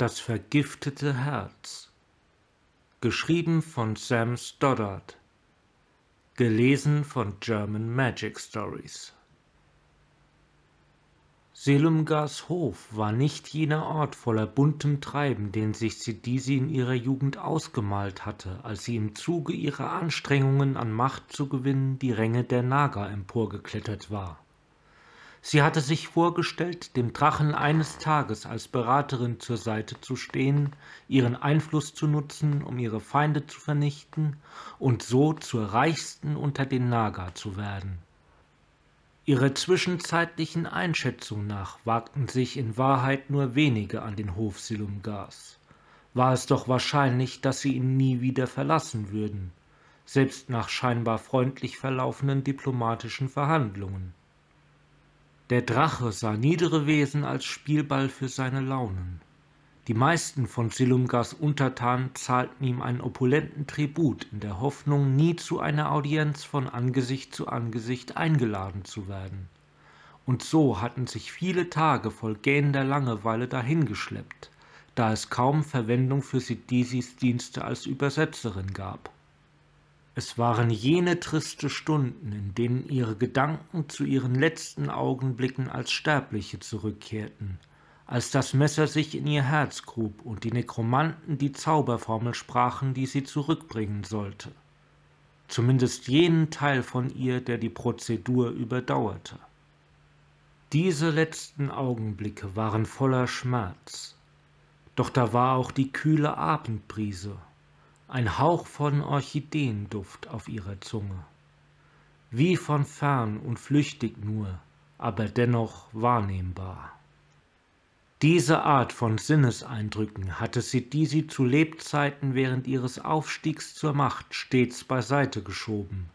Das vergiftete Herz. Geschrieben von Sam Stoddard. Gelesen von German Magic Stories. Selumgars Hof war nicht jener Ort voller buntem Treiben, den sich Sidisi in ihrer Jugend ausgemalt hatte, als sie im Zuge ihrer Anstrengungen an Macht zu gewinnen die Ränge der Naga emporgeklettert war. Sie hatte sich vorgestellt, dem Drachen eines Tages als Beraterin zur Seite zu stehen, ihren Einfluss zu nutzen, um ihre Feinde zu vernichten und so zur reichsten unter den Naga zu werden. Ihrer zwischenzeitlichen Einschätzung nach wagten sich in Wahrheit nur wenige an den Hof Silumgars. War es doch wahrscheinlich, dass sie ihn nie wieder verlassen würden, selbst nach scheinbar freundlich verlaufenden diplomatischen Verhandlungen. Der Drache sah niedere Wesen als Spielball für seine Launen. Die meisten von Silumgas Untertanen zahlten ihm einen opulenten Tribut in der Hoffnung, nie zu einer Audienz von Angesicht zu Angesicht eingeladen zu werden. Und so hatten sich viele Tage voll gähnender Langeweile dahingeschleppt, da es kaum Verwendung für Sidisis Dienste als Übersetzerin gab. Es waren jene triste Stunden, in denen ihre Gedanken zu ihren letzten Augenblicken als Sterbliche zurückkehrten, als das Messer sich in ihr Herz grub und die Nekromanten die Zauberformel sprachen, die sie zurückbringen sollte. Zumindest jenen Teil von ihr, der die Prozedur überdauerte. Diese letzten Augenblicke waren voller Schmerz, doch da war auch die kühle Abendbrise ein Hauch von Orchideenduft auf ihrer Zunge. Wie von fern und flüchtig nur, aber dennoch wahrnehmbar. Diese Art von Sinneseindrücken hatte Sidisi zu Lebzeiten während ihres Aufstiegs zur Macht stets beiseite geschoben.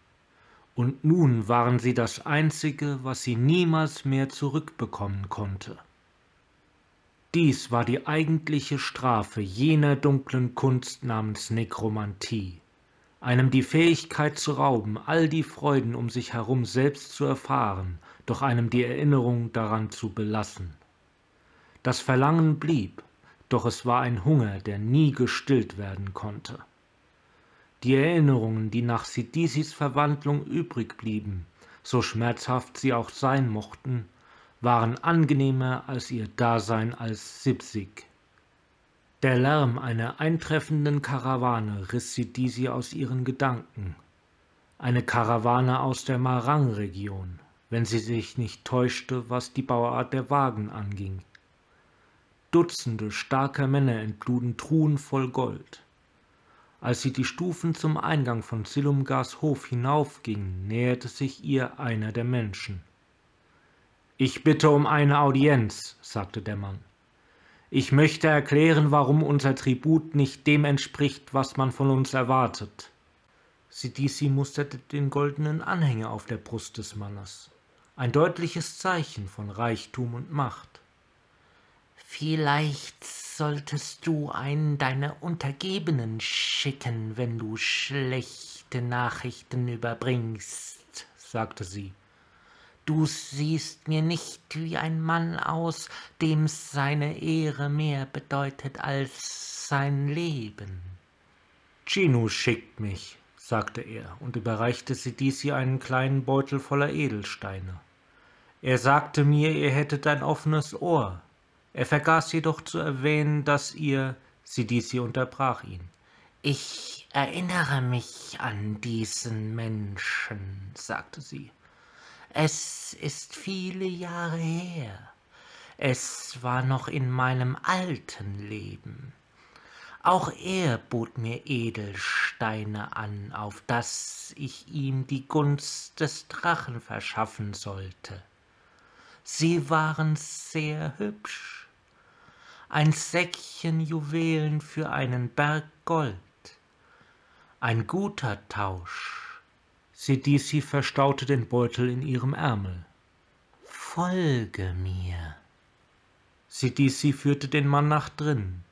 Und nun waren sie das Einzige, was sie niemals mehr zurückbekommen konnte. Dies war die eigentliche Strafe jener dunklen Kunst namens Nekromantie, einem die Fähigkeit zu rauben, all die Freuden um sich herum selbst zu erfahren, doch einem die Erinnerung daran zu belassen. Das Verlangen blieb, doch es war ein Hunger, der nie gestillt werden konnte. Die Erinnerungen, die nach Sidisis Verwandlung übrig blieben, so schmerzhaft sie auch sein mochten, waren angenehmer als ihr Dasein als Sipsig. Der Lärm einer eintreffenden Karawane riss Sidisi aus ihren Gedanken. Eine Karawane aus der Marang-Region, wenn sie sich nicht täuschte, was die Bauart der Wagen anging. Dutzende starker Männer entluden Truhen voll Gold. Als sie die Stufen zum Eingang von Silumgars Hof hinaufging, näherte sich ihr einer der Menschen. Ich bitte um eine Audienz, sagte der Mann. Ich möchte erklären, warum unser Tribut nicht dem entspricht, was man von uns erwartet. Sidisi musterte den goldenen Anhänger auf der Brust des Mannes. Ein deutliches Zeichen von Reichtum und Macht. Vielleicht solltest du einen deiner Untergebenen schicken, wenn du schlechte Nachrichten überbringst, sagte sie. Du siehst mir nicht wie ein Mann aus, dem seine Ehre mehr bedeutet als sein Leben. Chinu schickt mich, sagte er und überreichte Sidisi einen kleinen Beutel voller Edelsteine. Er sagte mir, ihr hättet ein offenes Ohr. Er vergaß jedoch zu erwähnen, dass ihr. Sidisi unterbrach ihn. Ich erinnere mich an diesen Menschen, sagte sie. Es ist viele Jahre her. Es war noch in meinem alten Leben. Auch er bot mir Edelsteine an, auf dass ich ihm die Gunst des Drachen verschaffen sollte. Sie waren sehr hübsch. Ein Säckchen Juwelen für einen Berg Gold. Ein guter Tausch Sidisi verstaute den Beutel in ihrem Ärmel. Folge mir. Sidisi führte den Mann nach drinnen.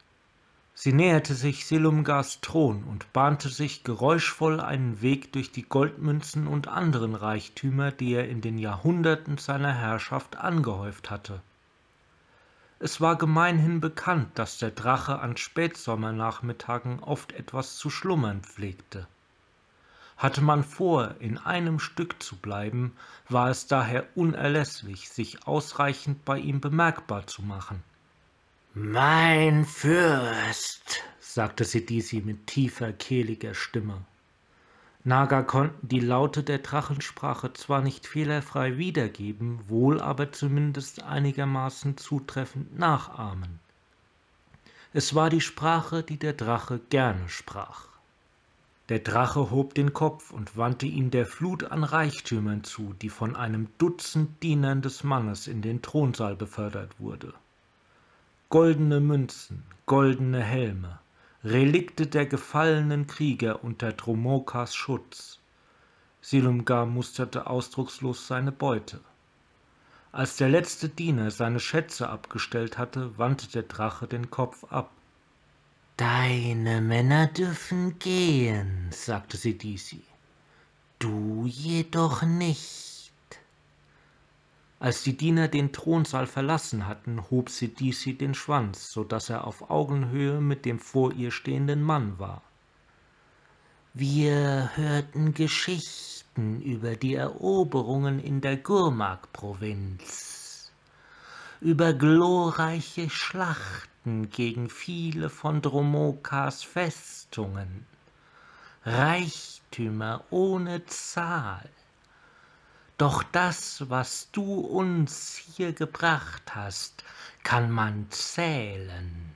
Sie näherte sich Silumgars Thron und bahnte sich geräuschvoll einen Weg durch die Goldmünzen und anderen Reichtümer, die er in den Jahrhunderten seiner Herrschaft angehäuft hatte. Es war gemeinhin bekannt, dass der Drache an Spätsommernachmittagen oft etwas zu schlummern pflegte. Hatte man vor, in einem Stück zu bleiben, war es daher unerlässlich, sich ausreichend bei ihm bemerkbar zu machen. Mein Fürst, sagte Sidisi mit tiefer, kehliger Stimme. Naga konnten die Laute der Drachensprache zwar nicht fehlerfrei wiedergeben, wohl aber zumindest einigermaßen zutreffend nachahmen. Es war die Sprache, die der Drache gerne sprach. Der Drache hob den Kopf und wandte ihn der Flut an Reichtümern zu, die von einem Dutzend Dienern des Mannes in den Thronsaal befördert wurde. Goldene Münzen, goldene Helme, Relikte der gefallenen Krieger unter Dromokas Schutz. Silumgar musterte ausdruckslos seine Beute. Als der letzte Diener seine Schätze abgestellt hatte, wandte der Drache den Kopf ab. Deine Männer dürfen gehen, sagte Sidisi. Du jedoch nicht. Als die Diener den Thronsaal verlassen hatten, hob Sidisi den Schwanz, so dass er auf Augenhöhe mit dem vor ihr stehenden Mann war. Wir hörten Geschichten über die Eroberungen in der Gurmak-Provinz, über glorreiche Schlachten gegen viele von Dromokas Festungen, Reichtümer ohne Zahl, doch das, was du uns hier gebracht hast, kann man zählen.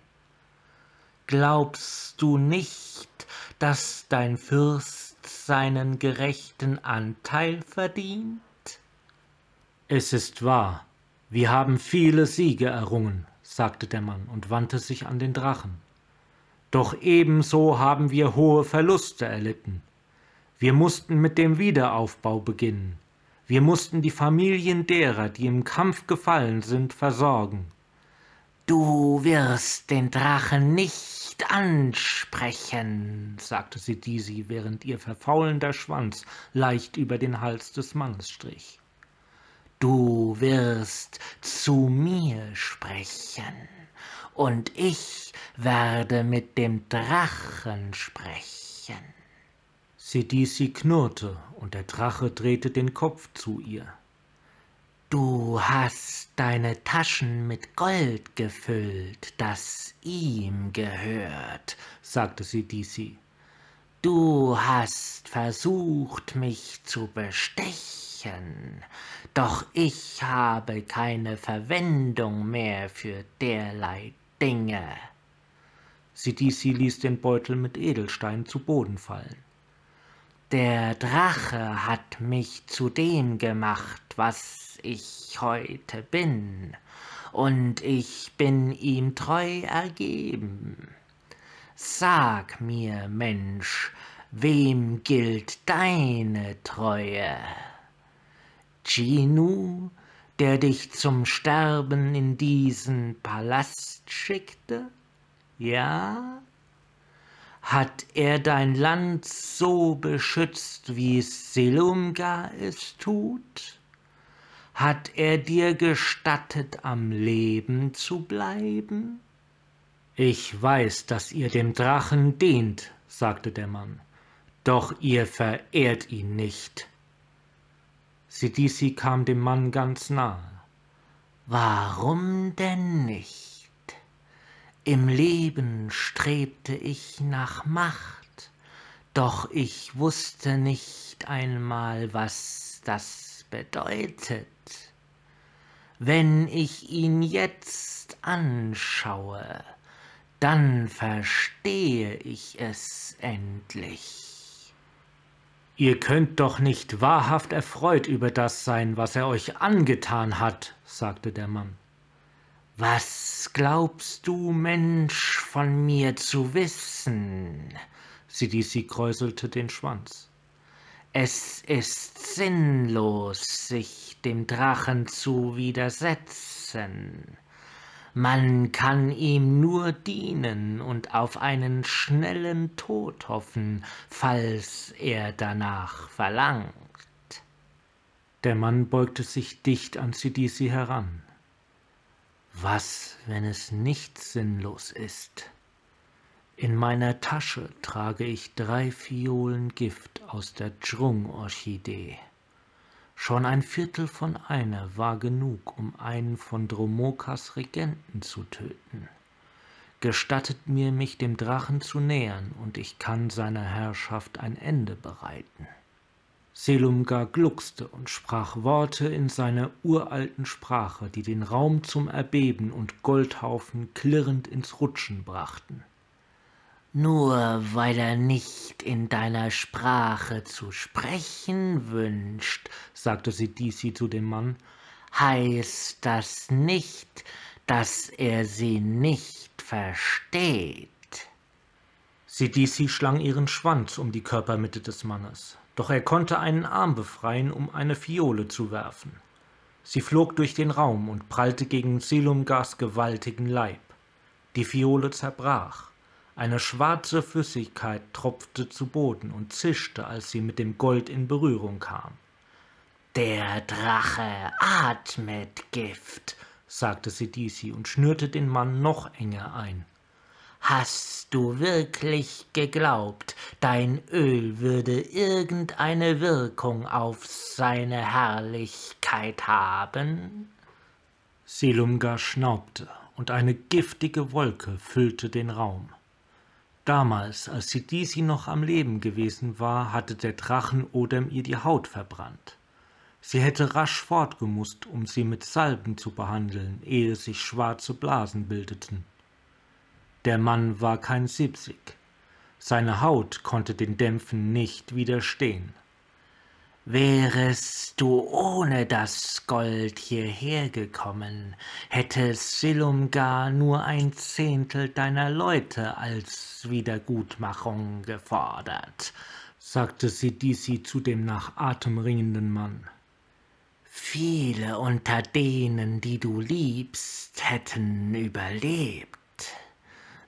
Glaubst du nicht, dass dein Fürst seinen gerechten Anteil verdient? Es ist wahr, wir haben viele Siege errungen, sagte der Mann und wandte sich an den Drachen. Doch ebenso haben wir hohe Verluste erlitten. Wir mussten mit dem Wiederaufbau beginnen. Wir mussten die Familien derer, die im Kampf gefallen sind, versorgen. Du wirst den Drachen nicht ansprechen, sagte Sidisi, während ihr verfaulender Schwanz leicht über den Hals des Mannes strich. Du wirst zu mir sprechen, und ich werde mit dem Drachen sprechen. Sidisi knurrte, und der Drache drehte den Kopf zu ihr. Du hast deine Taschen mit Gold gefüllt, das ihm gehört, sagte Sidisi. Du hast versucht, mich zu bestechen, doch ich habe keine Verwendung mehr für derlei Dinge. Sidisi ließ den Beutel mit Edelstein zu Boden fallen. Der Drache hat mich zu dem gemacht, was ich heute bin, und ich bin ihm treu ergeben. Sag mir, Mensch, wem gilt deine Treue? Chinu, der dich zum Sterben in diesen Palast schickte? Ja? Hat er dein Land so beschützt, wie Selumga es tut? Hat er dir gestattet, am Leben zu bleiben? Ich weiß, dass ihr dem Drachen dient, sagte der Mann, doch ihr verehrt ihn nicht. Sidisi kam dem Mann ganz nahe. Warum denn nicht? Im Leben strebte ich nach Macht, doch ich wusste nicht einmal, was das bedeutet. Wenn ich ihn jetzt anschaue, dann verstehe ich es endlich. Ihr könnt doch nicht wahrhaft erfreut über das sein, was er euch angetan hat, sagte der Mann. Was glaubst du, Mensch, von mir zu wissen? Sidisi kräuselte den Schwanz. Es ist sinnlos, sich dem Drachen zu widersetzen. Man kann ihm nur dienen und auf einen schnellen Tod hoffen, falls er danach verlangt. Der Mann beugte sich dicht an Sidisi heran. Was, wenn es nicht sinnlos ist? In meiner Tasche trage ich drei Fiolen Gift aus der Dschrung-Orchidee. Schon ein Viertel von einer war genug, um einen von Dromokas Regenten zu töten. Gestattet mir, mich dem Drachen zu nähern, und ich kann seiner Herrschaft ein Ende bereiten. Selumgar gluckste und sprach Worte in seiner uralten Sprache, die den Raum zum Erbeben und Goldhaufen klirrend ins Rutschen brachten. Nur weil er nicht in deiner Sprache zu sprechen wünscht, sagte Sidisi zu dem Mann, heißt das nicht, dass er sie nicht versteht. Sidisi schlang ihren Schwanz um die Körpermitte des Mannes doch er konnte einen Arm befreien, um eine Fiole zu werfen. Sie flog durch den Raum und prallte gegen Silumgas gewaltigen Leib. Die Fiole zerbrach. Eine schwarze Flüssigkeit tropfte zu Boden und zischte, als sie mit dem Gold in Berührung kam. Der Drache atmet Gift, sagte Sidisi und schnürte den Mann noch enger ein. Hast du wirklich geglaubt, dein Öl würde irgendeine Wirkung auf seine Herrlichkeit haben? Silumgar schnaubte, und eine giftige Wolke füllte den Raum. Damals, als Sidisi noch am Leben gewesen war, hatte der Drachen Odem ihr die Haut verbrannt. Sie hätte rasch fortgemusst, um sie mit Salben zu behandeln, ehe sich schwarze Blasen bildeten. Der Mann war kein Siebzig. Seine Haut konnte den Dämpfen nicht widerstehen. Wärest du ohne das Gold hierher gekommen, hätte Silumgar nur ein Zehntel deiner Leute als Wiedergutmachung gefordert, sagte Sidisi zu dem nach Atem ringenden Mann. Viele unter denen, die du liebst, hätten überlebt.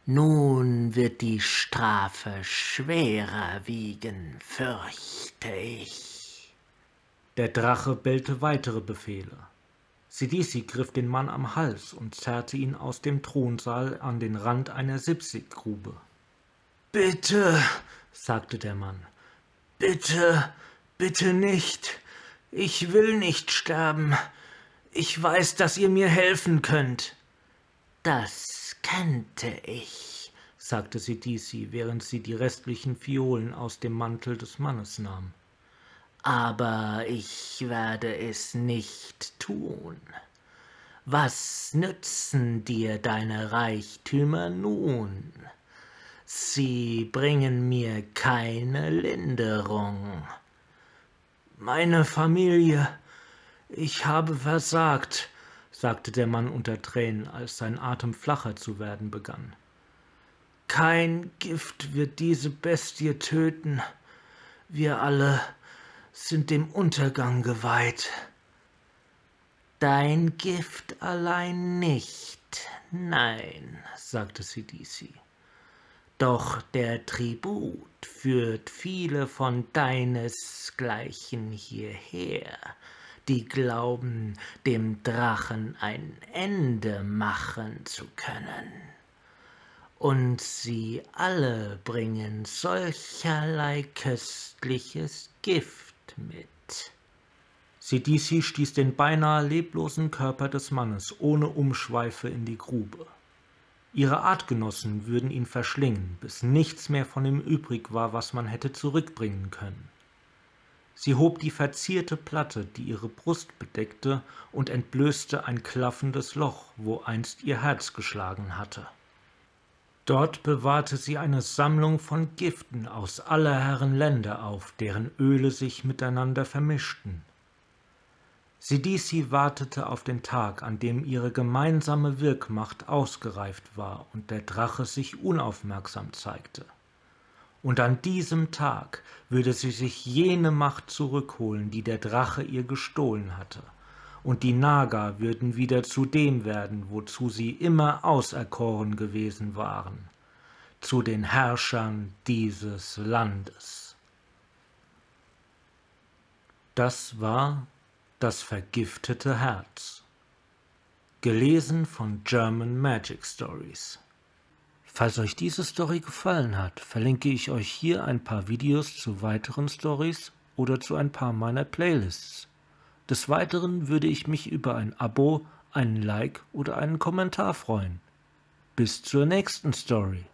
Nun wird die Strafe schwerer wiegen, fürchte ich. Der Drache bellte weitere Befehle. Sidisi griff den Mann am Hals und zerrte ihn aus dem Thronsaal an den Rand einer Sipsiggrube. Bitte, sagte der Mann, bitte, bitte nicht. Ich will nicht sterben. Ich weiß, dass ihr mir helfen könnt. Das kannte ich, sagte Sidisi, während sie die restlichen Fiolen aus dem Mantel des Mannes nahm. Aber ich werde es nicht tun. Was nützen dir deine Reichtümer nun? Sie bringen mir keine Linderung. Meine Familie, ich habe versagt, sagte der Mann unter Tränen, als sein Atem flacher zu werden begann. Kein Gift wird diese Bestie töten. Wir alle sind dem Untergang geweiht. Dein Gift allein nicht, nein, sagte Sidisi. Doch der Tribut führt viele von deinesgleichen hierher, die glauben, dem Drachen ein Ende machen zu können. Und sie alle bringen solcherlei köstliches Gift mit. Sidisi stieß den beinahe leblosen Körper des Mannes ohne Umschweife in die Grube. Ihre Artgenossen würden ihn verschlingen, bis nichts mehr von ihm übrig war, was man hätte zurückbringen können. Sie hob die verzierte Platte, die ihre Brust bedeckte, und entblößte ein klaffendes Loch, wo einst ihr Herz geschlagen hatte. Dort bewahrte sie eine Sammlung von Giften aus aller Herren Länder auf, deren Öle sich miteinander vermischten. Sidisi wartete auf den Tag, an dem ihre gemeinsame Wirkmacht ausgereift war und der Drache sich unaufmerksam zeigte und an diesem Tag würde sie sich jene Macht zurückholen, die der Drache ihr gestohlen hatte, und die Naga würden wieder zu dem werden, wozu sie immer auserkoren gewesen waren, zu den Herrschern dieses Landes. Das war das vergiftete Herz. gelesen von German Magic Stories. Falls euch diese Story gefallen hat, verlinke ich euch hier ein paar Videos zu weiteren Stories oder zu ein paar meiner Playlists. Des Weiteren würde ich mich über ein Abo, einen Like oder einen Kommentar freuen. Bis zur nächsten Story.